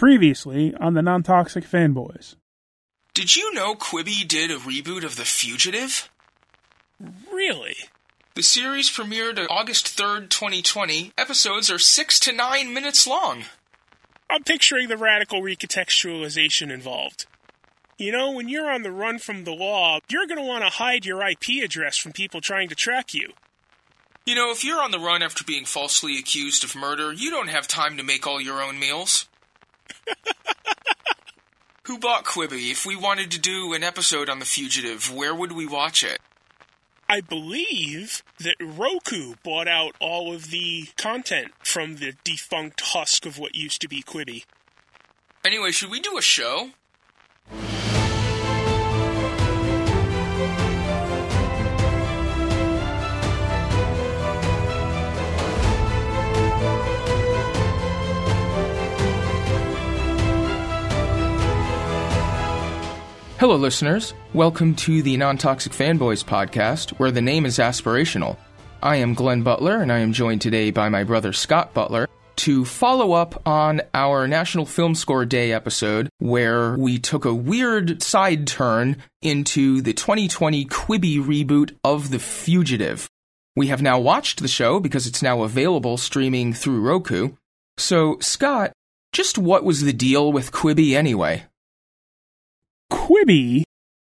Previously on the Non Toxic Fanboys. Did you know Quibi did a reboot of The Fugitive? Really? The series premiered August 3rd, 2020. Episodes are 6 to 9 minutes long. I'm picturing the radical recontextualization involved. You know, when you're on the run from the law, you're going to want to hide your IP address from people trying to track you. You know, if you're on the run after being falsely accused of murder, you don't have time to make all your own meals. Who bought Quibi? If we wanted to do an episode on The Fugitive, where would we watch it? I believe that Roku bought out all of the content from the defunct husk of what used to be Quibi. Anyway, should we do a show? Hello, listeners. Welcome to the Non Toxic Fanboys podcast, where the name is aspirational. I am Glenn Butler, and I am joined today by my brother Scott Butler to follow up on our National Film Score Day episode, where we took a weird side turn into the 2020 Quibi reboot of The Fugitive. We have now watched the show because it's now available streaming through Roku. So, Scott, just what was the deal with Quibi anyway? Quibi,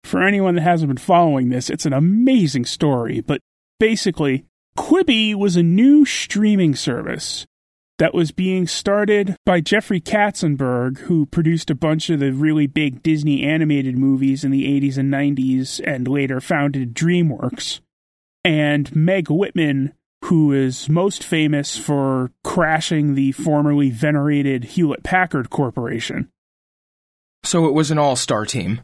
for anyone that hasn't been following this, it's an amazing story, but basically, Quibi was a new streaming service that was being started by Jeffrey Katzenberg, who produced a bunch of the really big Disney animated movies in the 80s and 90s and later founded DreamWorks, and Meg Whitman, who is most famous for crashing the formerly venerated Hewlett Packard Corporation. So it was an all star team.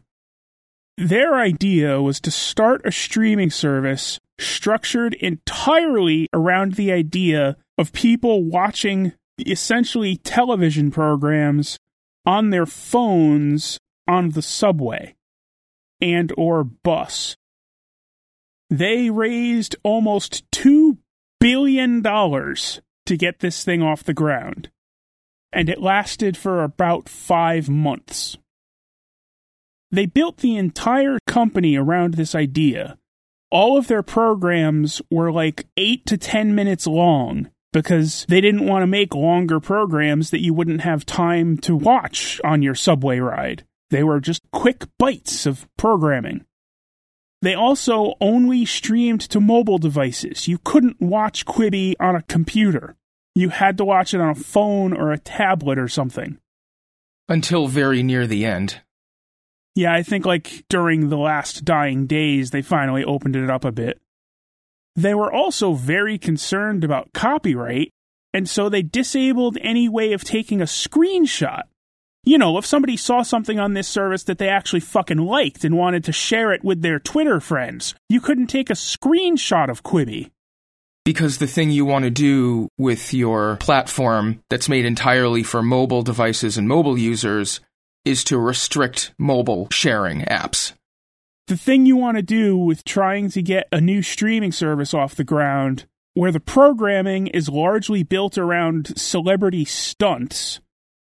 Their idea was to start a streaming service structured entirely around the idea of people watching essentially television programs on their phones on the subway and or bus. They raised almost 2 billion dollars to get this thing off the ground. And it lasted for about 5 months. They built the entire company around this idea. All of their programs were like 8 to 10 minutes long because they didn't want to make longer programs that you wouldn't have time to watch on your subway ride. They were just quick bites of programming. They also only streamed to mobile devices. You couldn't watch Quibi on a computer. You had to watch it on a phone or a tablet or something. Until very near the end. Yeah, I think like during the last dying days, they finally opened it up a bit. They were also very concerned about copyright, and so they disabled any way of taking a screenshot. You know, if somebody saw something on this service that they actually fucking liked and wanted to share it with their Twitter friends, you couldn't take a screenshot of Quibi. Because the thing you want to do with your platform that's made entirely for mobile devices and mobile users is to restrict mobile sharing apps. The thing you want to do with trying to get a new streaming service off the ground, where the programming is largely built around celebrity stunts,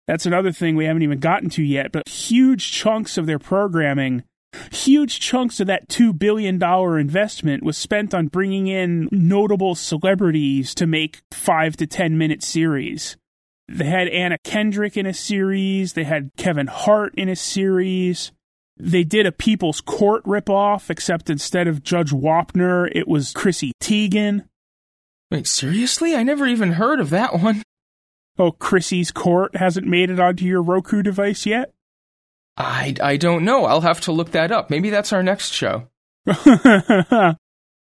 that's another thing we haven't even gotten to yet, but huge chunks of their programming, huge chunks of that $2 billion investment was spent on bringing in notable celebrities to make 5 to 10 minute series. They had Anna Kendrick in a series. They had Kevin Hart in a series. They did a People's Court ripoff, except instead of Judge Wapner, it was Chrissy Teigen. Wait, seriously? I never even heard of that one. Oh, Chrissy's Court hasn't made it onto your Roku device yet? I, I don't know. I'll have to look that up. Maybe that's our next show.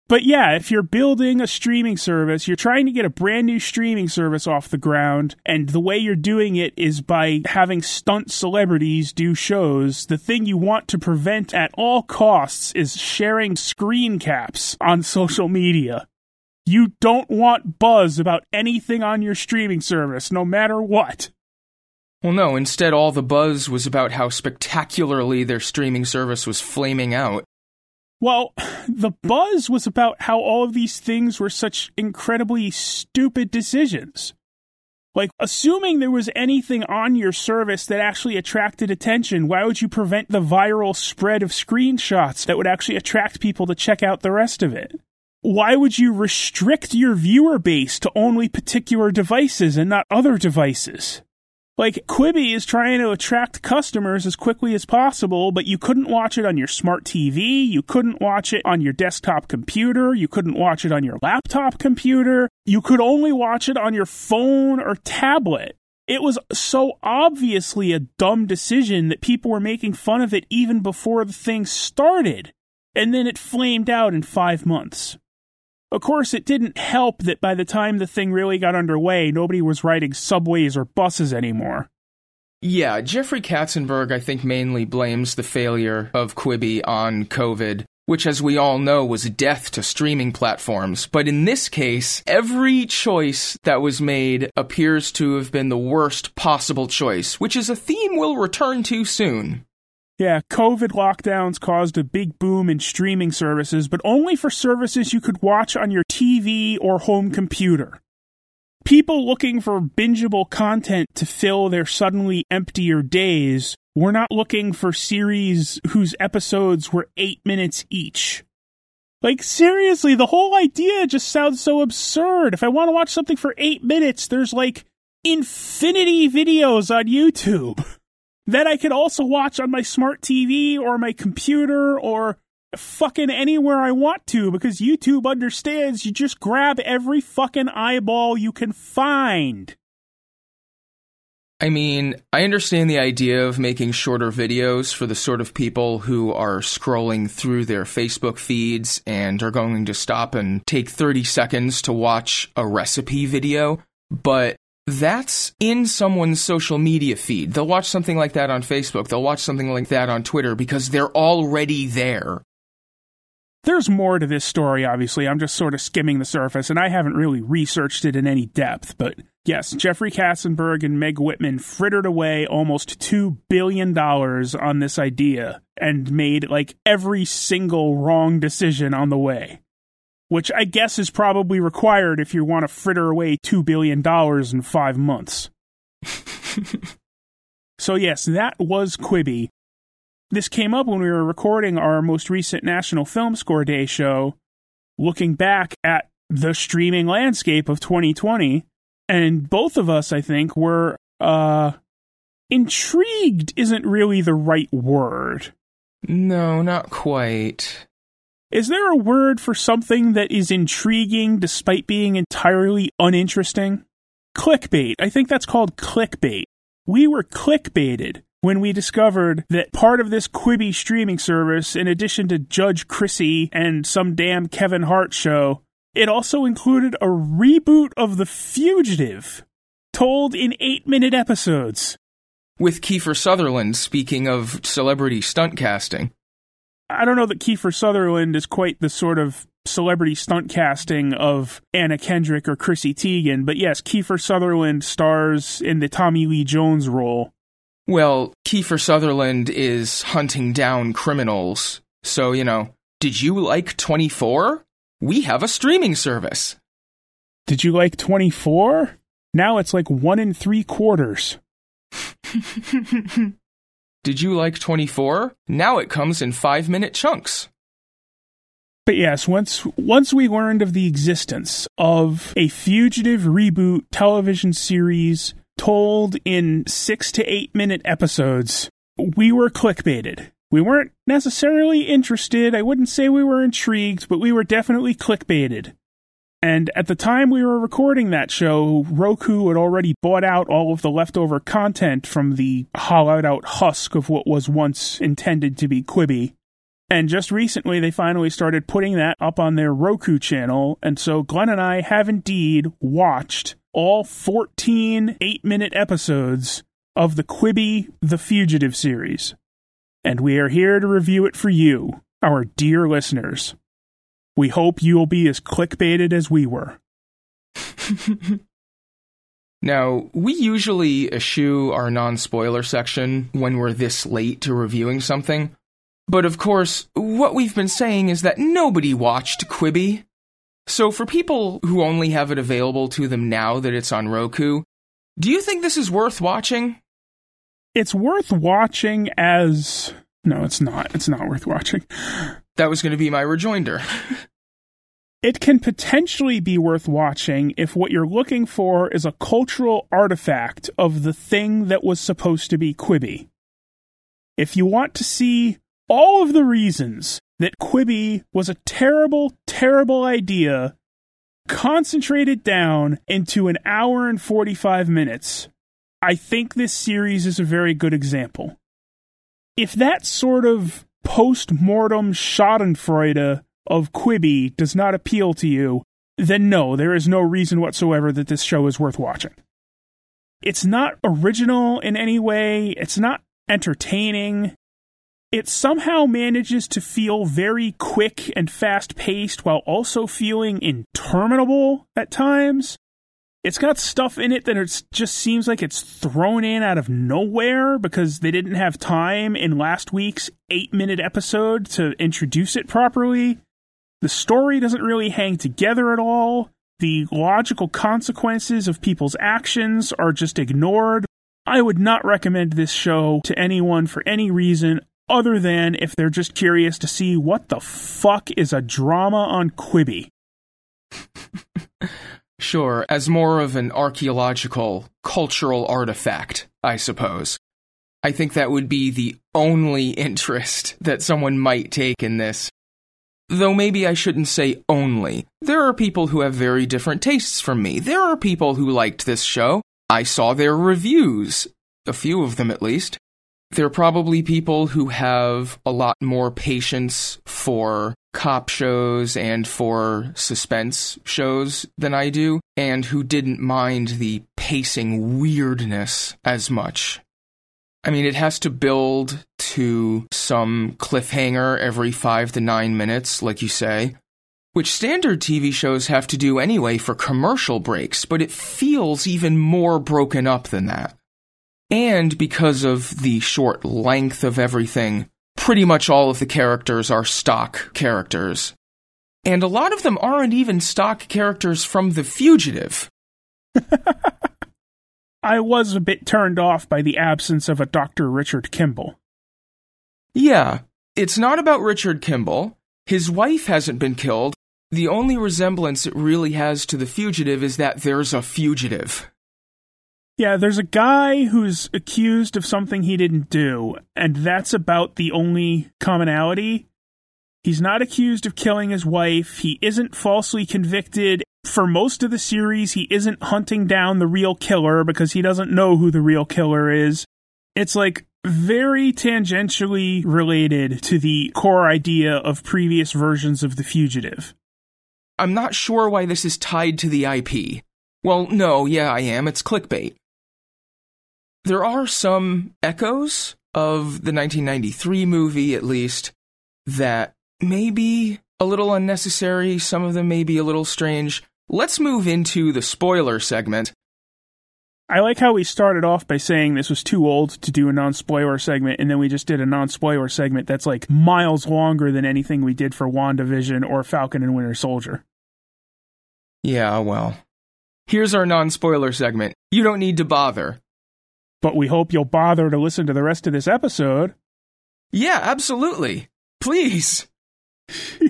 But yeah, if you're building a streaming service, you're trying to get a brand new streaming service off the ground, and the way you're doing it is by having stunt celebrities do shows. The thing you want to prevent at all costs is sharing screen caps on social media. You don't want buzz about anything on your streaming service, no matter what. Well, no, instead, all the buzz was about how spectacularly their streaming service was flaming out. Well, the buzz was about how all of these things were such incredibly stupid decisions. Like, assuming there was anything on your service that actually attracted attention, why would you prevent the viral spread of screenshots that would actually attract people to check out the rest of it? Why would you restrict your viewer base to only particular devices and not other devices? Like, Quibi is trying to attract customers as quickly as possible, but you couldn't watch it on your smart TV, you couldn't watch it on your desktop computer, you couldn't watch it on your laptop computer, you could only watch it on your phone or tablet. It was so obviously a dumb decision that people were making fun of it even before the thing started. And then it flamed out in five months. Of course, it didn't help that by the time the thing really got underway, nobody was riding subways or buses anymore. Yeah, Jeffrey Katzenberg, I think, mainly blames the failure of Quibi on COVID, which, as we all know, was death to streaming platforms. But in this case, every choice that was made appears to have been the worst possible choice, which is a theme we'll return to soon. Yeah, COVID lockdowns caused a big boom in streaming services, but only for services you could watch on your TV or home computer. People looking for bingeable content to fill their suddenly emptier days were not looking for series whose episodes were eight minutes each. Like, seriously, the whole idea just sounds so absurd. If I want to watch something for eight minutes, there's like infinity videos on YouTube. that I could also watch on my smart TV or my computer or fucking anywhere I want to because YouTube understands you just grab every fucking eyeball you can find. I mean, I understand the idea of making shorter videos for the sort of people who are scrolling through their Facebook feeds and are going to stop and take 30 seconds to watch a recipe video, but that's in someone's social media feed. They'll watch something like that on Facebook. They'll watch something like that on Twitter because they're already there. There's more to this story, obviously. I'm just sort of skimming the surface, and I haven't really researched it in any depth. But yes, Jeffrey Katzenberg and Meg Whitman frittered away almost $2 billion on this idea and made like every single wrong decision on the way which I guess is probably required if you want to fritter away $2 billion in five months. so, yes, that was Quibi. This came up when we were recording our most recent National Film Score Day show, looking back at the streaming landscape of 2020. And both of us, I think, were uh, intrigued, isn't really the right word. No, not quite. Is there a word for something that is intriguing despite being entirely uninteresting? Clickbait. I think that's called clickbait. We were clickbaited when we discovered that part of this Quibi streaming service, in addition to Judge Chrissy and some damn Kevin Hart show, it also included a reboot of The Fugitive, told in eight minute episodes. With Kiefer Sutherland, speaking of celebrity stunt casting. I don't know that Kiefer Sutherland is quite the sort of celebrity stunt casting of Anna Kendrick or Chrissy Teigen, but yes, Kiefer Sutherland stars in the Tommy Lee Jones role. Well, Kiefer Sutherland is hunting down criminals. So, you know, did you like 24? We have a streaming service. Did you like 24? Now it's like one in three quarters. Did you like 24? Now it comes in five minute chunks. But yes, once once we learned of the existence of a fugitive reboot television series told in six to eight minute episodes, we were clickbaited. We weren't necessarily interested. I wouldn't say we were intrigued, but we were definitely clickbaited. And at the time we were recording that show, Roku had already bought out all of the leftover content from the hollowed out husk of what was once intended to be Quibi. And just recently, they finally started putting that up on their Roku channel. And so Glenn and I have indeed watched all 14 eight minute episodes of the Quibi The Fugitive series. And we are here to review it for you, our dear listeners. We hope you'll be as clickbaited as we were. now, we usually eschew our non spoiler section when we're this late to reviewing something. But of course, what we've been saying is that nobody watched Quibi. So for people who only have it available to them now that it's on Roku, Do you think this is worth watching? It's worth watching as. No, it's not. It's not worth watching. That was going to be my rejoinder. It can potentially be worth watching if what you're looking for is a cultural artifact of the thing that was supposed to be Quibi. If you want to see all of the reasons that Quibi was a terrible, terrible idea, concentrated down into an hour and 45 minutes, I think this series is a very good example. If that sort of post mortem Schadenfreude of Quibi does not appeal to you, then no, there is no reason whatsoever that this show is worth watching. It's not original in any way, it's not entertaining. It somehow manages to feel very quick and fast paced while also feeling interminable at times. It's got stuff in it that it just seems like it's thrown in out of nowhere because they didn't have time in last week's eight minute episode to introduce it properly. The story doesn't really hang together at all. The logical consequences of people's actions are just ignored. I would not recommend this show to anyone for any reason other than if they're just curious to see what the fuck is a drama on Quibi. sure, as more of an archaeological, cultural artifact, I suppose. I think that would be the only interest that someone might take in this. Though maybe I shouldn't say only. There are people who have very different tastes from me. There are people who liked this show. I saw their reviews, a few of them at least. There are probably people who have a lot more patience for cop shows and for suspense shows than I do, and who didn't mind the pacing weirdness as much. I mean, it has to build to some cliffhanger every five to nine minutes, like you say, which standard TV shows have to do anyway for commercial breaks, but it feels even more broken up than that. And because of the short length of everything, pretty much all of the characters are stock characters. And a lot of them aren't even stock characters from The Fugitive. I was a bit turned off by the absence of a Dr. Richard Kimble. Yeah, it's not about Richard Kimble. His wife hasn't been killed. The only resemblance it really has to the fugitive is that there's a fugitive. Yeah, there's a guy who's accused of something he didn't do, and that's about the only commonality. He's not accused of killing his wife. He isn't falsely convicted. For most of the series, he isn't hunting down the real killer because he doesn't know who the real killer is. It's like very tangentially related to the core idea of previous versions of The Fugitive. I'm not sure why this is tied to the IP. Well, no, yeah, I am. It's clickbait. There are some echoes of the 1993 movie, at least, that may be a little unnecessary. Some of them may be a little strange. Let's move into the spoiler segment. I like how we started off by saying this was too old to do a non spoiler segment, and then we just did a non spoiler segment that's like miles longer than anything we did for WandaVision or Falcon and Winter Soldier. Yeah, well. Here's our non spoiler segment. You don't need to bother. But we hope you'll bother to listen to the rest of this episode. Yeah, absolutely. Please.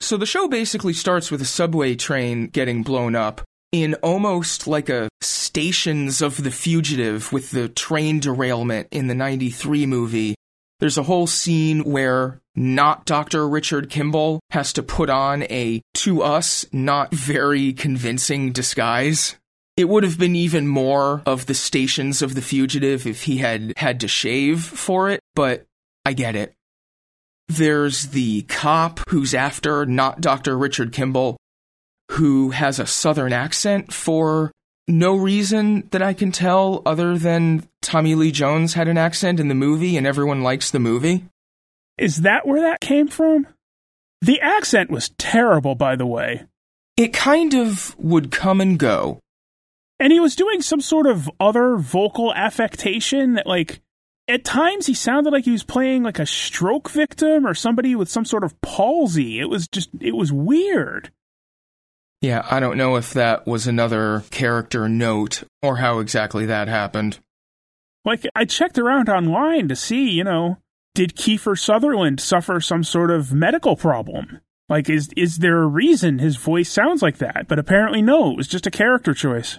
so the show basically starts with a subway train getting blown up in almost like a Stations of the Fugitive with the train derailment in the 93 movie. There's a whole scene where not Dr. Richard Kimble has to put on a, to us, not very convincing disguise. It would have been even more of the Stations of the Fugitive if he had had to shave for it, but I get it. There's the cop who's after not Dr. Richard Kimble, who has a southern accent for no reason that I can tell other than Tommy Lee Jones had an accent in the movie and everyone likes the movie. Is that where that came from? The accent was terrible, by the way. It kind of would come and go. And he was doing some sort of other vocal affectation that, like, at times he sounded like he was playing like a stroke victim or somebody with some sort of palsy. It was just, it was weird. Yeah, I don't know if that was another character note or how exactly that happened. Like, I checked around online to see, you know, did Kiefer Sutherland suffer some sort of medical problem? Like, is is there a reason his voice sounds like that? But apparently, no. It was just a character choice.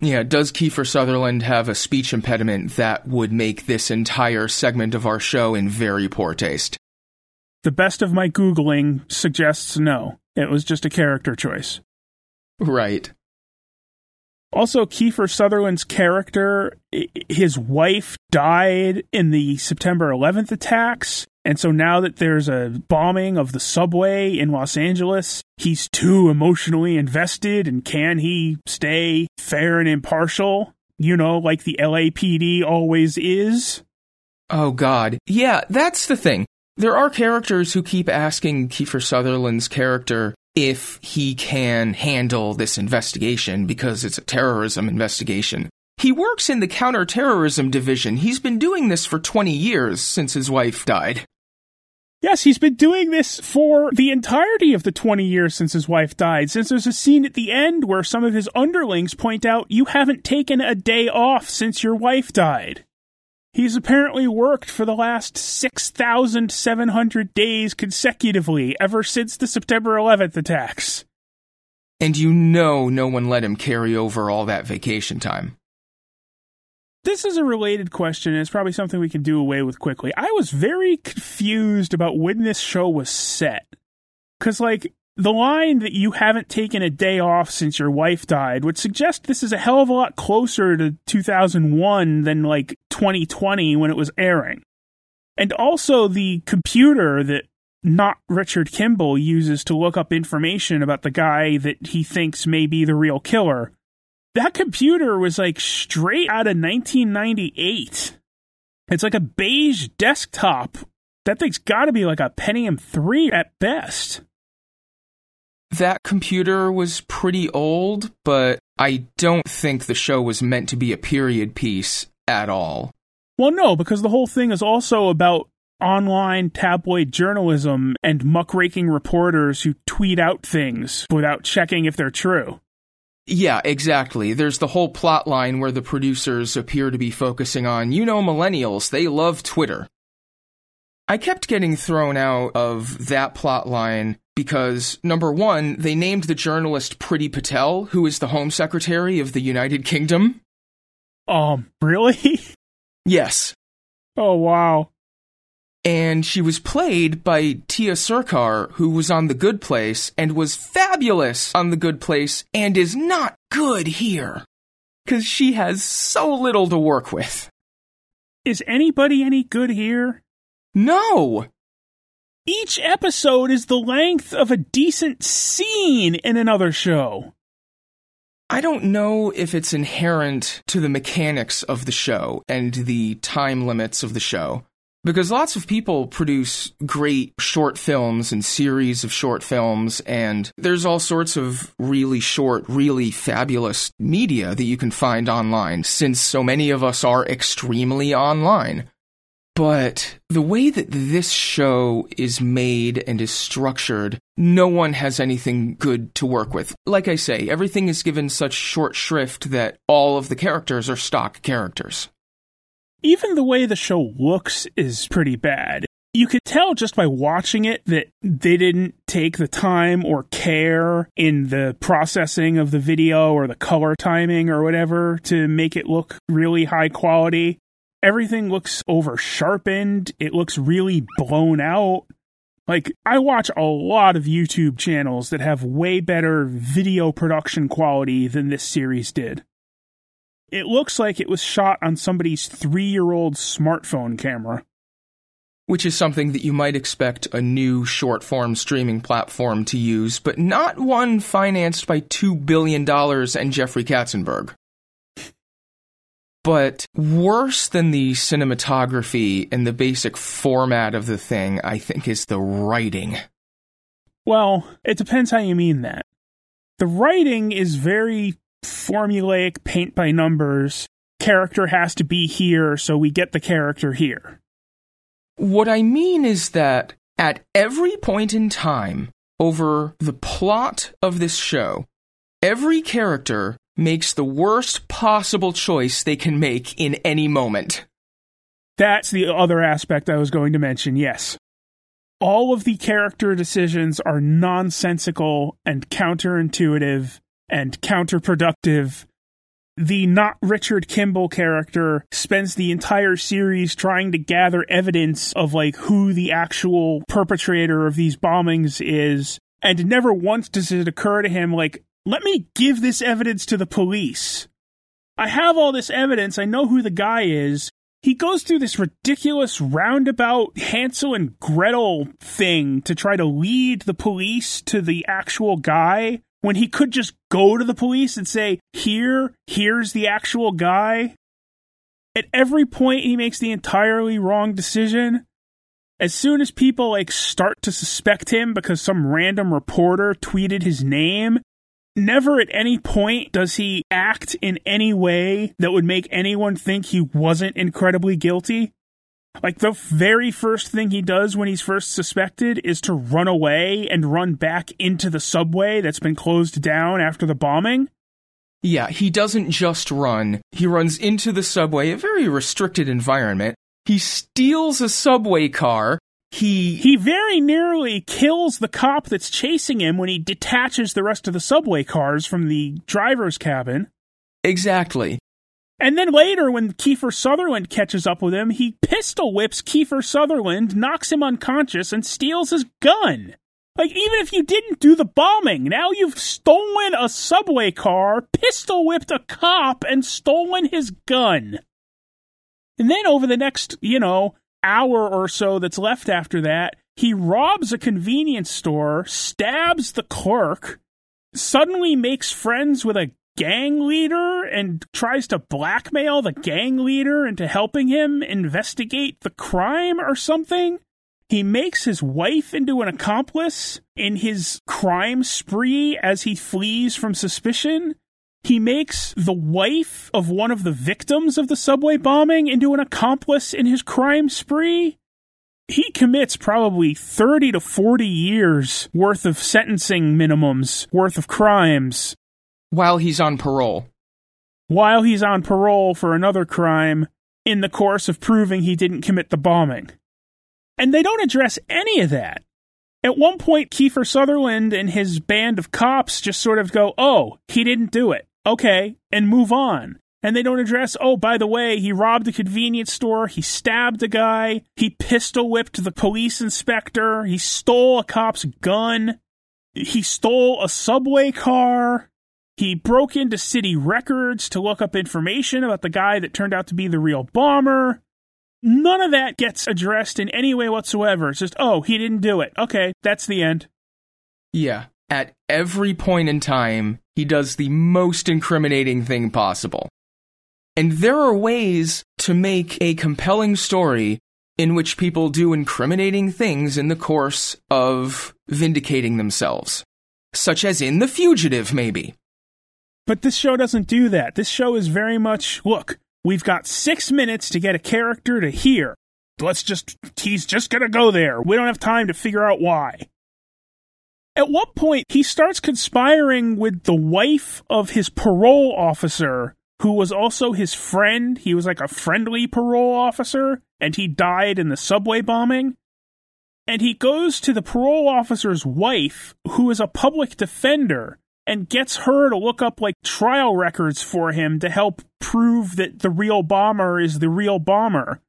Yeah, does Kiefer Sutherland have a speech impediment that would make this entire segment of our show in very poor taste? The best of my Googling suggests no. It was just a character choice. Right. Also, Kiefer Sutherland's character, his wife died in the September 11th attacks. And so now that there's a bombing of the subway in Los Angeles, he's too emotionally invested. And can he stay fair and impartial? You know, like the LAPD always is? Oh, God. Yeah, that's the thing. There are characters who keep asking Kiefer Sutherland's character if he can handle this investigation because it's a terrorism investigation. He works in the counterterrorism division. He's been doing this for 20 years since his wife died. Yes, he's been doing this for the entirety of the 20 years since his wife died, since there's a scene at the end where some of his underlings point out, You haven't taken a day off since your wife died. He's apparently worked for the last 6,700 days consecutively ever since the September 11th attacks. And you know no one let him carry over all that vacation time. This is a related question, and it's probably something we can do away with quickly. I was very confused about when this show was set. Because, like, the line that you haven't taken a day off since your wife died would suggest this is a hell of a lot closer to 2001 than like 2020 when it was airing. And also the computer that not Richard Kimble uses to look up information about the guy that he thinks may be the real killer. That computer was like straight out of 1998. It's like a beige desktop. That thing's got to be like a Pentium 3 at best that computer was pretty old, but I don't think the show was meant to be a period piece at all. Well, no, because the whole thing is also about online tabloid journalism and muckraking reporters who tweet out things without checking if they're true. Yeah, exactly. There's the whole plot line where the producers appear to be focusing on, you know, millennials, they love Twitter. I kept getting thrown out of that plot line because number one, they named the journalist Priti Patel, who is the Home Secretary of the United Kingdom. Um, really? yes. Oh wow. And she was played by Tiya Sircar, who was on The Good Place and was fabulous on The Good Place and is not good here. Because she has so little to work with. Is anybody any good here? No! Each episode is the length of a decent scene in another show. I don't know if it's inherent to the mechanics of the show and the time limits of the show. Because lots of people produce great short films and series of short films, and there's all sorts of really short, really fabulous media that you can find online, since so many of us are extremely online. But the way that this show is made and is structured, no one has anything good to work with. Like I say, everything is given such short shrift that all of the characters are stock characters. Even the way the show looks is pretty bad. You could tell just by watching it that they didn't take the time or care in the processing of the video or the color timing or whatever to make it look really high quality everything looks over sharpened. It looks really blown out. Like, I watch a lot of YouTube channels that have way better video production quality than this series did. It looks like it was shot on somebody's three year old smartphone camera. Which is something that you might expect a new short form streaming platform to use, but not one financed by $2 billion and Jeffrey Katzenberg. But worse than the cinematography and the basic format of the thing, I think, is the writing. Well, it depends how you mean that. The writing is very formulaic, paint by numbers. Character has to be here, so we get the character here. What I mean is that at every point in time, over the plot of this show, every character makes the worst possible choice they can make in any moment. That's the other aspect I was going to mention, yes. All of the character decisions are nonsensical and counterintuitive and counterproductive. The not Richard Kimble character spends the entire series trying to gather evidence of like who the actual perpetrator of these bombings is, and never once does it occur to him like, let me give this evidence to the police. I have all this evidence, I know who the guy is. He goes through this ridiculous roundabout Hansel and Gretel thing to try to lead the police to the actual guy when he could just go to the police and say, Here, here's the actual guy. At every point, he makes the entirely wrong decision. As soon as people like start to suspect him because some random reporter tweeted his name, never at any point does he act in any way that would make anyone think he wasn't incredibly guilty. Like the very first thing he does when he's first suspected is to run away and run back into the subway that's been closed down after the bombing. Yeah, he doesn't just run. He runs into the subway, a very restricted environment. He steals a subway car. He He very nearly kills the cop that's chasing him when he detaches the rest of the subway cars from the driver's cabin. Exactly. And then later, when Kiefer Sutherland catches up with him, he pistol whips Kiefer Sutherland, knocks him unconscious, and steals his gun. Like, even if you didn't do the bombing, now you've stolen a subway car, pistol whipped a cop, and stolen his gun. And then over the next, you know, hour or so that's left after that, he robs a convenience store, stabs the clerk, suddenly makes friends with a gang leader and tries to blackmail the gang leader into helping him investigate the crime or something. He makes his wife into an accomplice in his crime spree as he flees from suspicion. He makes the wife of one of the victims of the subway bombing into an accomplice in his crime spree. He commits probably 30 to 40 years worth of sentencing minimums, worth of crimes, while he's on parole. while he's on parole for another crime in the course of proving he didn't commit the bombing. And they don't address any of that. At one point, Kiefer Sutherland and his band of cops just sort of go, oh, he didn't do it. Okay, and move on. And they don't address, oh, by the way, he robbed a convenience store, he stabbed a guy, he pistol whipped the police inspector, he stole a cop's gun, he stole a subway car, he broke into city records to look up information about the guy that turned out to be the real bomber. None of that gets addressed in any way whatsoever. It's just, oh, he didn't do it. Okay, that's the end. Yeah. At every point in time, he does the most incriminating thing possible. And there are ways to make a compelling story in which people do incriminating things in the course of vindicating themselves. Such as in The Fugitive, maybe. But this show doesn't do that. This show is very much look, we've got six minutes to get a character to here. Let's just, he's just gonna go there. We don't have time to figure out why. At what point he starts conspiring with the wife of his parole officer, who was also his friend. He was like a friendly parole officer, and he died in the subway bombing. And he goes to the parole officer's wife, who is a public defender, and gets her to look up like trial records for him to help prove that the real bomber is the real bomber.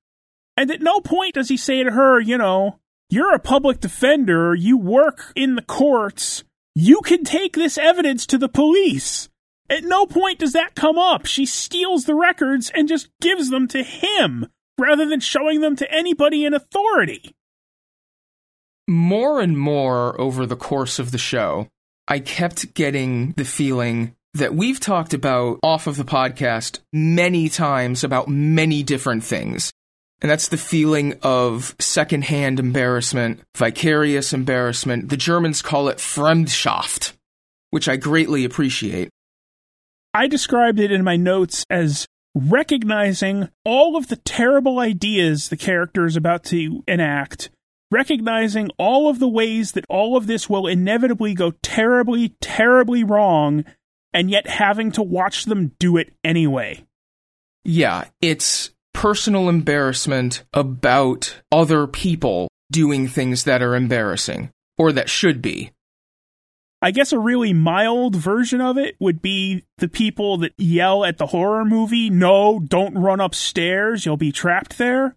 And at no point does he say to her, you know, you're a public defender, you work in the courts, you can take this evidence to the police. At no point does that come up. She steals the records and just gives them to him rather than showing them to anybody in authority. More and more over the course of the show, I kept getting the feeling that we've talked about off of the podcast many times about many different things. And that's the feeling of secondhand embarrassment, vicarious embarrassment. The Germans call it Fremdschaft, which I greatly appreciate. I described it in my notes as recognizing all of the terrible ideas the character is about to enact recognizing all of the ways that all of this will inevitably go terribly, terribly wrong, and yet having to watch them do it anyway. Yeah, it's personal embarrassment about other people doing things that are embarrassing, or that should be. I guess a really mild version of it would be the people that yell at the horror movie, no, don't run upstairs, you'll be trapped there.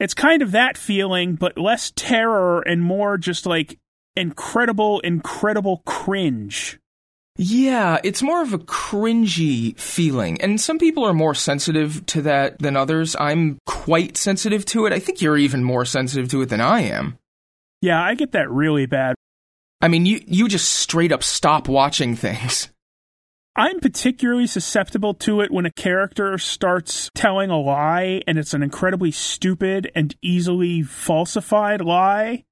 It's kind of that feeling, but less terror and more just like incredible, incredible cringe. Yeah, it's more of a cringy feeling. And some people are more sensitive to that than others. I'm quite sensitive to it. I think you're even more sensitive to it than I am. Yeah, I get that really bad. I mean, you, you just straight up stop watching things. I'm particularly susceptible to it when a character starts telling a lie and it's an incredibly stupid and easily falsified lie.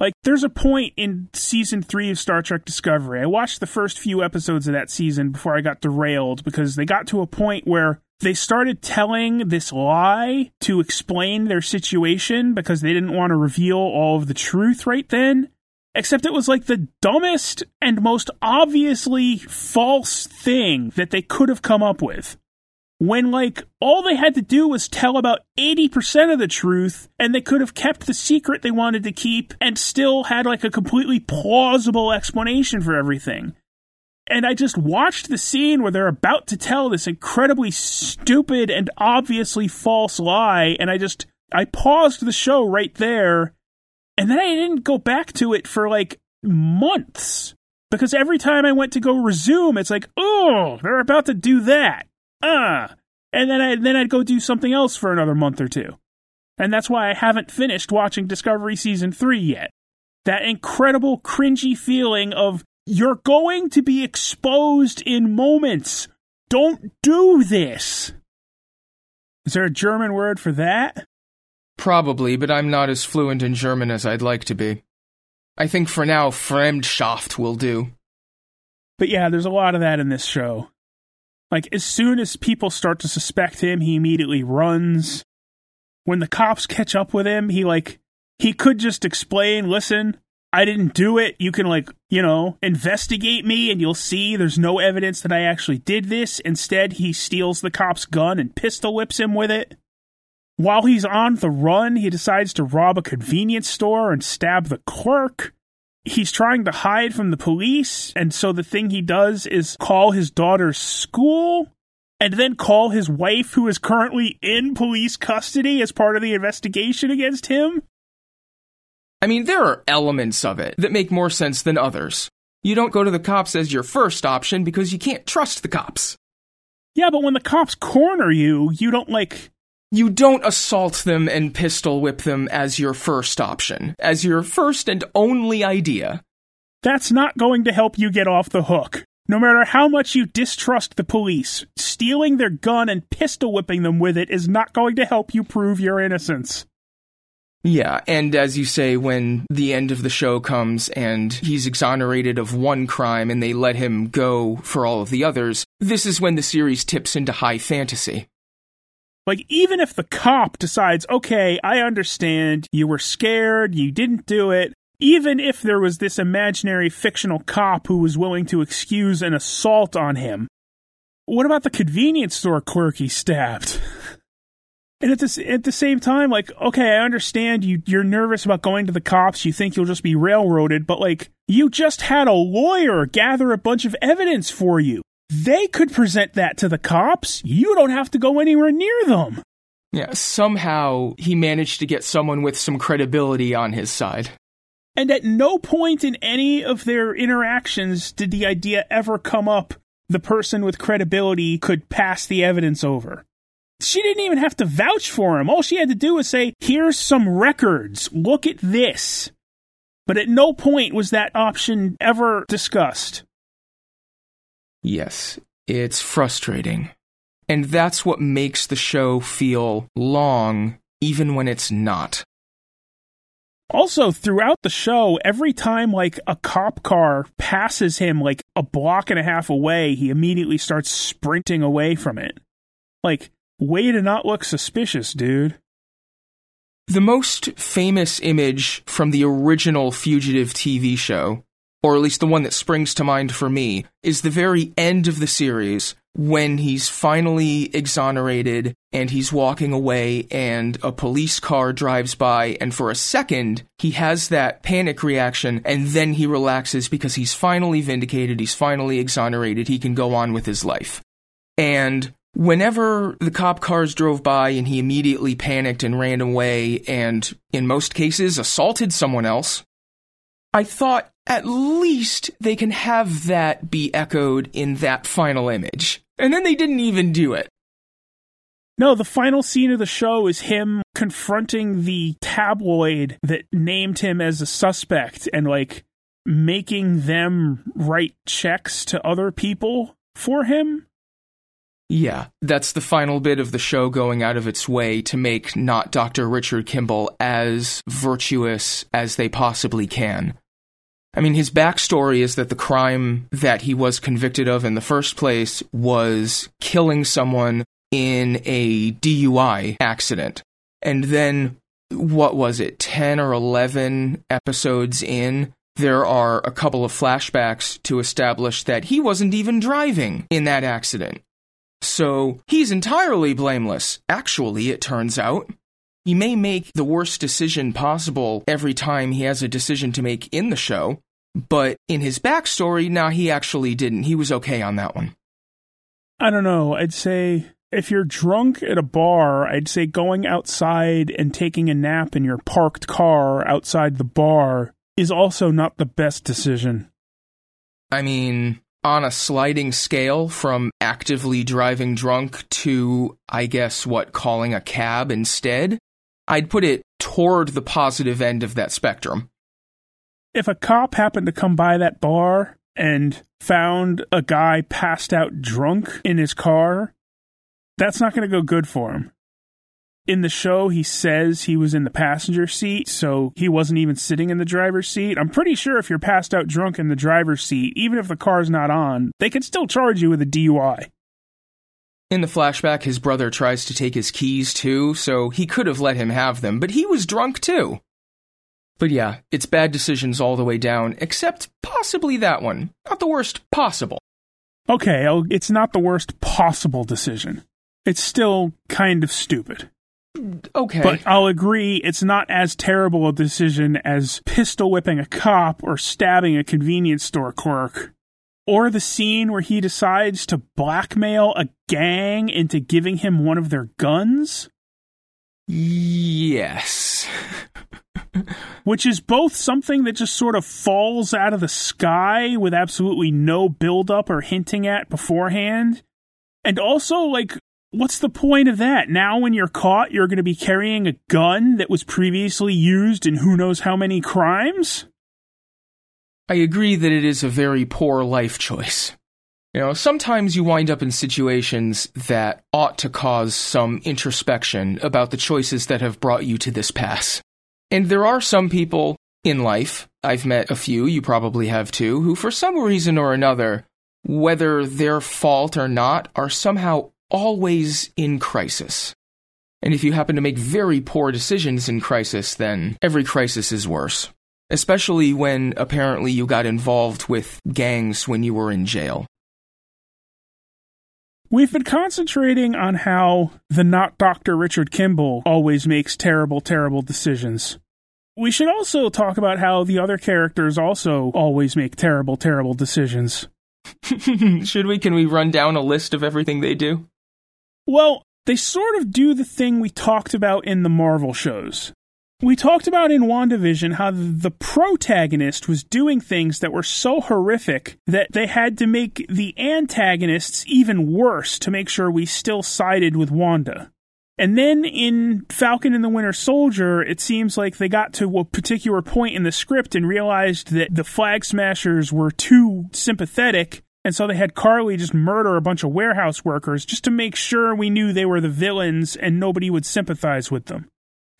Like, there's a point in season three of Star Trek Discovery. I watched the first few episodes of that season before I got derailed because they got to a point where they started telling this lie to explain their situation because they didn't want to reveal all of the truth right then. Except it was like the dumbest and most obviously false thing that they could have come up with. When, like, all they had to do was tell about 80% of the truth, and they could have kept the secret they wanted to keep and still had, like, a completely plausible explanation for everything. And I just watched the scene where they're about to tell this incredibly stupid and obviously false lie, and I just, I paused the show right there and then I didn't go back to it for like months because every time I went to go resume, it's like, oh, they're about to do that. Ah. Uh. And then I then I'd go do something else for another month or two. And that's why I haven't finished watching Discovery season 3 yet. That incredible cringy feeling of you're going to be exposed in moments. Don't do this. Is there a German word for that? Probably, but I'm not as fluent in German as I'd like to be. I think for now, Fremdschaft will do. But yeah, there's a lot of that in this show. Like, as soon as people start to suspect him, he immediately runs. When the cops catch up with him, he, like, he could just explain, listen, I didn't do it. You can, like, you know, investigate me and you'll see there's no evidence that I actually did this. Instead, he steals the cop's gun and pistol whips him with it. While he's on the run, he decides to rob a convenience store and stab the clerk. He's trying to hide from the police, and so the thing he does is call his daughter's school and then call his wife, who is currently in police custody as part of the investigation against him. I mean, there are elements of it that make more sense than others. You don't go to the cops as your first option because you can't trust the cops. Yeah, but when the cops corner you, you don't like you don't assault them and pistol whip them as your first option, as your first and only idea. That's not going to help you get off the hook. No matter how much you distrust the police, stealing their gun and pistol whipping them with it is not going to help you prove your innocence. Yeah, and as you say, when the end of the show comes and he's exonerated of one crime and they let him go for all of the others, this is when the series tips into high fantasy. Like, even if the cop decides, okay, I understand, you were scared, you didn't do it, even if there was this imaginary fictional cop who was willing to excuse an assault on him, what about the convenience store clerk he stabbed? and at the, at the same time, like, okay, I understand you, you're nervous about going to the cops, you think you'll just be railroaded, but like, you just had a lawyer gather a bunch of evidence for you. They could present that to the cops. You don't have to go anywhere near them. Yeah, somehow he managed to get someone with some credibility on his side. And at no point in any of their interactions did the idea ever come up the person with credibility could pass the evidence over. She didn't even have to vouch for him. All she had to do was say, Here's some records. Look at this. But at no point was that option ever discussed. Yes, it's frustrating. And that's what makes the show feel long, even when it's not. Also, throughout the show, every time like a cop car passes him like a block and a half away, he immediately starts sprinting away from it. Like, way to not look suspicious, dude. The most famous image from the original Fugitive TV show, or at least the one that springs to mind for me, is the very end of the series when he's finally exonerated and he's walking away and a police car drives by and for a second he has that panic reaction and then he relaxes because he's finally vindicated, he's finally exonerated, he can go on with his life. And Whenever the cop cars drove by and he immediately panicked and ran away and, in most cases, assaulted someone else, I thought at least they can have that be echoed in that final image. And then they didn't even do it. No, the final scene of the show is him confronting the tabloid that named him as a suspect and, like, making them write checks to other people for him. Yeah, that's the final bit of the show going out of its way to make not Dr. Richard Kimble as virtuous as they possibly can. I mean, his backstory is that the crime that he was convicted of in the first place was killing someone in a DUI accident. And then, what was it, 10 or 11 episodes in, there are a couple of flashbacks to establish that he wasn't even driving in that accident. So he's entirely blameless, actually, it turns out. He may make the worst decision possible every time he has a decision to make in the show, but in his backstory, nah, he actually didn't. He was okay on that one. I don't know. I'd say if you're drunk at a bar, I'd say going outside and taking a nap in your parked car outside the bar is also not the best decision. I mean, on a sliding scale from actively driving drunk to, I guess, what, calling a cab instead, I'd put it toward the positive end of that spectrum. If a cop happened to come by that bar and found a guy passed out drunk in his car, that's not going to go good for him in the show, he says he was in the passenger seat, so he wasn't even sitting in the driver's seat. I'm pretty sure if you're passed out drunk in the driver's seat, even if the car's not on, they can still charge you with a DUI. In the flashback, his brother tries to take his keys too, so he could have let him have them, but he was drunk too. But yeah, it's bad decisions all the way down, except possibly that one. Not the worst possible. Okay, it's not the worst possible decision. It's still kind of stupid. Okay. But I'll agree it's not as terrible a decision as pistol whipping a cop or stabbing a convenience store clerk. Or the scene where he decides to blackmail a gang into giving him one of their guns. Yes. Which is both something that just sort of falls out of the sky with absolutely no build up or hinting at beforehand. And also, like, what's the point of that? Now, when you're caught, you're going to be carrying a gun that was previously used in who knows how many crimes? I agree that it is a very poor life choice. You know, sometimes you wind up in situations that ought to cause some introspection about the choices that have brought you to this pass. And there are some people in life, I've met a few, you probably have too, who for some reason or another, whether their fault or not, are somehow always in crisis. And if you happen to make very poor decisions in crisis, then every crisis is worse. Especially when apparently you got involved with gangs when you were in jail. We've been concentrating on how the not Dr. Richard Kimble always makes terrible, terrible decisions. We should also talk about how the other characters also always make terrible, terrible decisions. should we? Can we run down a list of everything they do? Well, they sort of do the thing we talked about in the Marvel shows. We talked about in WandaVision how the protagonist was doing things that were so horrific that they had to make the antagonists even worse to make sure we still sided with Wanda. And then in Falcon and the Winter Soldier, it seems like they got to a particular point in the script and realized that the Flag Smashers were too sympathetic and so they had Karli just murder a bunch of warehouse workers just to make sure we knew they were the villains and nobody would sympathize with them.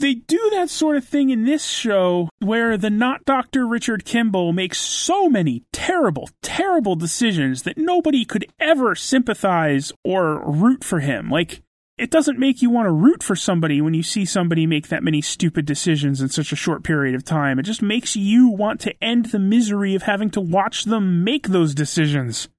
They do that sort of thing in this show where the not Dr. Richard Kimble makes so many terrible, terrible decisions that nobody could ever sympathize or root for him. Like, it doesn't make you want to root for somebody when you see somebody make that many stupid decisions in such a short period of time. It just makes you want to end the misery of having to watch them make those decisions.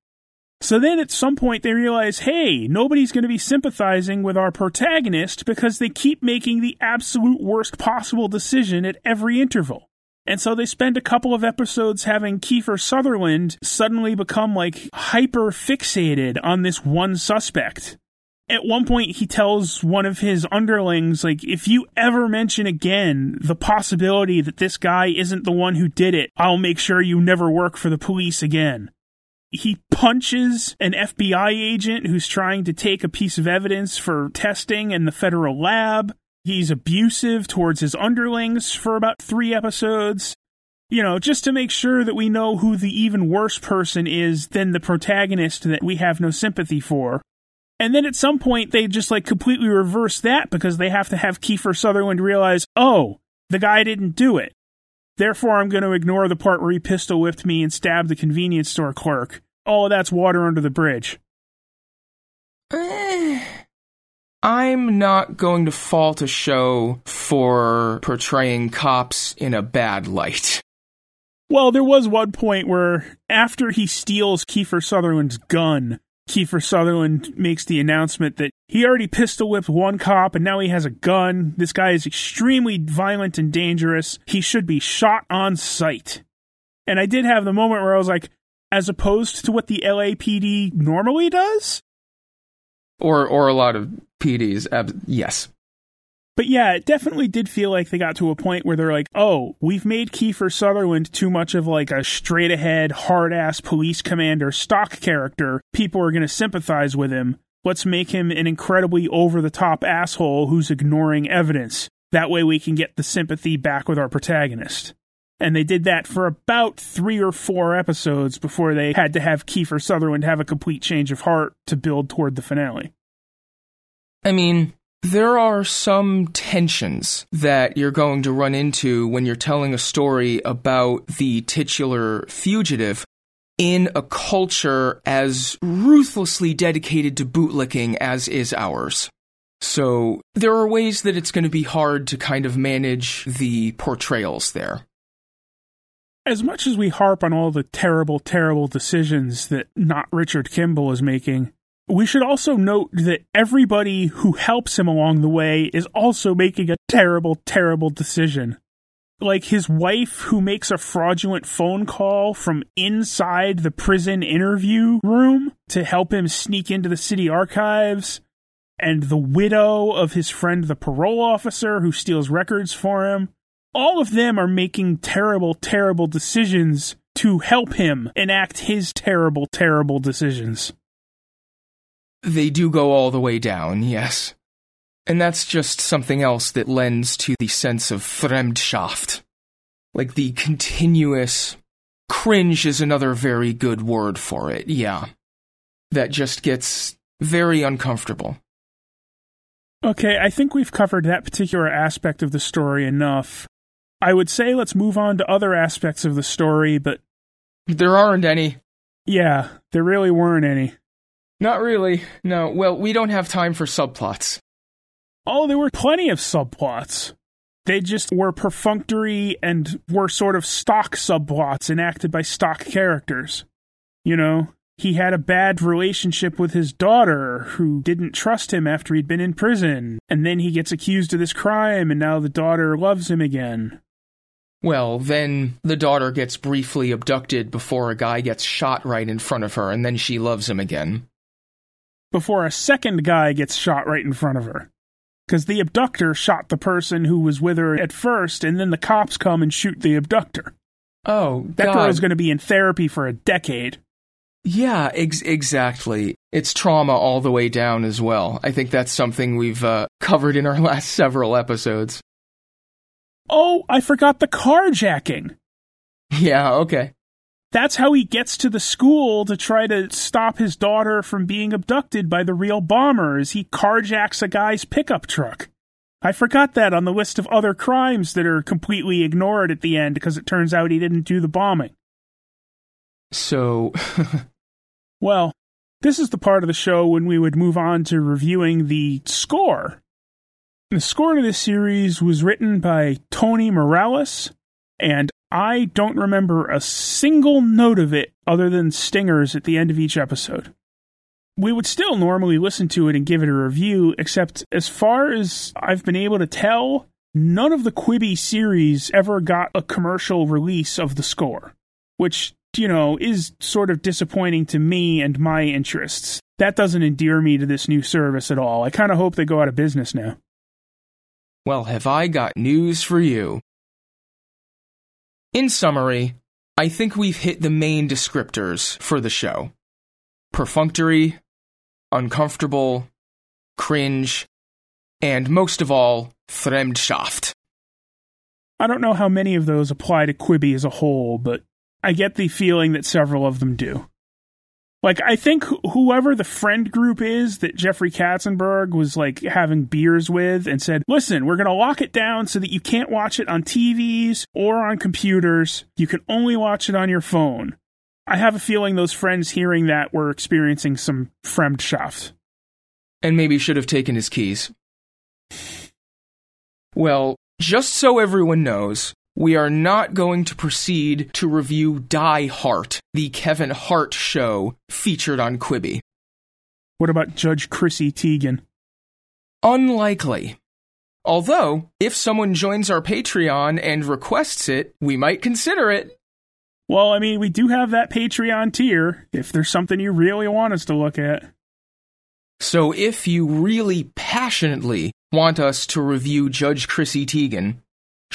So then at some point they realize, hey, nobody's going to be sympathizing with our protagonist because they keep making the absolute worst possible decision at every interval. And so they spend a couple of episodes having Kiefer Sutherland suddenly become like hyper fixated on this one suspect. At one point, he tells one of his underlings, like, if you ever mention again the possibility that this guy isn't the one who did it, I'll make sure you never work for the police again. He punches an FBI agent who's trying to take a piece of evidence for testing in the federal lab. He's abusive towards his underlings for about three episodes. You know, just to make sure that we know who the even worse person is than the protagonist that we have no sympathy for. And then at some point, they just like completely reverse that because they have to have Kiefer Sutherland realize, oh, the guy didn't do it. Therefore, I'm going to ignore the part where he pistol whipped me and stabbed the convenience store clerk. Oh, that's water under the bridge. I'm not going to fault a show for portraying cops in a bad light. Well, there was one point where after he steals Kiefer Sutherland's gun, Kiefer Sutherland makes the announcement that he already pistol whipped one cop and now he has a gun. This guy is extremely violent and dangerous. He should be shot on sight. And I did have the moment where I was like, as opposed to what the LAPD normally does? Or or a lot of PDs. Ab- yes. But yeah, it definitely did feel like they got to a point where they're like, oh, we've made Kiefer Sutherland too much of like a straight ahead, hard ass police commander stock character. People are going to sympathize with him. Let's make him an incredibly over the top asshole who's ignoring evidence. That way we can get the sympathy back with our protagonist. And they did that for about three or four episodes before they had to have Kiefer Sutherland have a complete change of heart to build toward the finale. I mean, there are some tensions that you're going to run into when you're telling a story about the titular fugitive in a culture as ruthlessly dedicated to bootlicking as is ours. So there are ways that it's going to be hard to kind of manage the portrayals there. As much as we harp on all the terrible, terrible decisions that not Richard Kimble is making, we should also note that everybody who helps him along the way is also making a terrible, terrible decision. Like his wife, who makes a fraudulent phone call from inside the prison interview room to help him sneak into the city archives, and the widow of his friend, the parole officer, who steals records for him. All of them are making terrible, terrible decisions to help him enact his terrible, terrible decisions. They do go all the way down, yes. And that's just something else that lends to the sense of Fremdschaft. Like the continuous. Cringe is another very good word for it, yeah. That just gets very uncomfortable. Okay, I think we've covered that particular aspect of the story enough. I would say let's move on to other aspects of the story, but. There aren't any. Yeah, there really weren't any. Not really. No. Well, we don't have time for subplots. Oh, there were plenty of subplots. They just were perfunctory and were sort of stock subplots enacted by stock characters. You know, he had a bad relationship with his daughter who didn't trust him after he'd been in prison, and then he gets accused of this crime, and now the daughter loves him again. Well, then the daughter gets briefly abducted before a guy gets shot right in front of her, and then she loves him again before a second guy gets shot right in front of her. Because the abductor shot the person who was with her at first, and then the cops come and shoot the abductor. Oh, that God. girl is going to be in therapy for a decade. Yeah, ex- exactly. It's trauma all the way down as well. I think that's something we've uh, covered in our last several episodes. Oh, I forgot the carjacking. Yeah, okay. That's how he gets to the school to try to stop his daughter from being abducted by the real bombers. He carjacks a guy's pickup truck. I forgot that on the list of other crimes that are completely ignored at the end because it turns out he didn't do the bombing. So. well, This is the part of the show when we would move on to reviewing the score. The score to this series was written by Tony Morales, and I don't remember a single note of it other than stingers at the end of each episode. We would still normally listen to it and give it a review, except as far as I've been able to tell, none of the Quibi series ever got a commercial release of the score, which you know, is sort of disappointing to me and my interests. That doesn't endear me to this new service at all. I kind of hope they go out of business now. Well, have I got news for you? In summary, I think we've hit the main descriptors for the show perfunctory, uncomfortable, cringe, and most of all, Fremdschaft. I don't know how many of those apply to Quibi as a whole, but I get the feeling that several of them do. Like, I think whoever the friend group is that Jeffrey Katzenberg was like having beers with and said, listen, we're going to lock it down so that you can't watch it on TVs or on computers. You can only watch it on your phone. I have a feeling those friends hearing that were experiencing some Fremdschaft. And maybe should have taken his keys. Well, just so everyone knows, we are not going to proceed to review Die Hart, the Kevin Hart show featured on Quibi. What about Judge Chrissy Teigen? Unlikely. Although, if someone joins our Patreon and requests it, we might consider it. Well, I mean, we do have that Patreon tier if there's something you really want us to look at. So if you really passionately want us to review Judge Chrissy Teigen,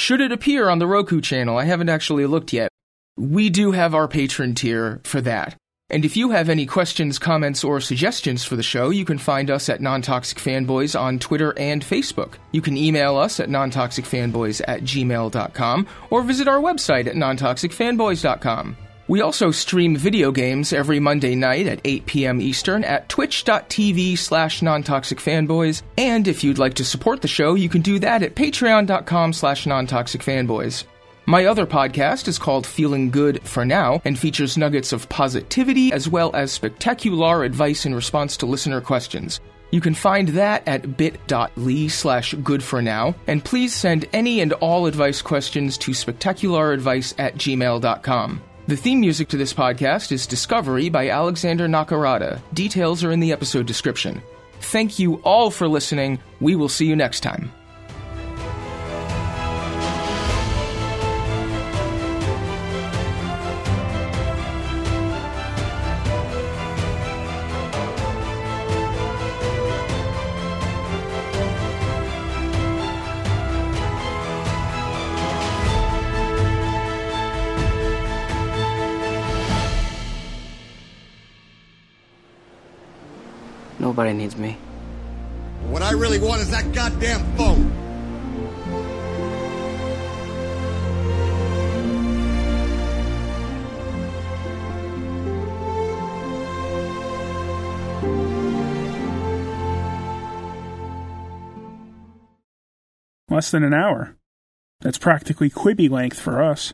should it appear on the Roku channel, I haven't actually looked yet. We do have our patron tier for that. And if you have any questions, comments, or suggestions for the show, you can find us at Nontoxic Fanboys on Twitter and Facebook. You can email us at nontoxicfanboys at gmail.com or visit our website at nontoxicfanboys.com. We also stream video games every Monday night at 8 p.m. Eastern at twitch.tv slash nontoxicfanboys. And if you'd like to support the show, you can do that at patreon.com slash nontoxicfanboys. My other podcast is called Feeling Good for Now and features nuggets of positivity as well as spectacular advice in response to listener questions. You can find that at bit.ly slash good for now, and please send any and all advice questions to spectacularadvice at gmail.com. The theme music to this podcast is Discovery by Alexander Nakarada. Details are in the episode description. Thank you all for listening. We will see you next time. Nobody needs me. What I really want is that goddamn phone. Less than an hour. That's practically Quibi length for us.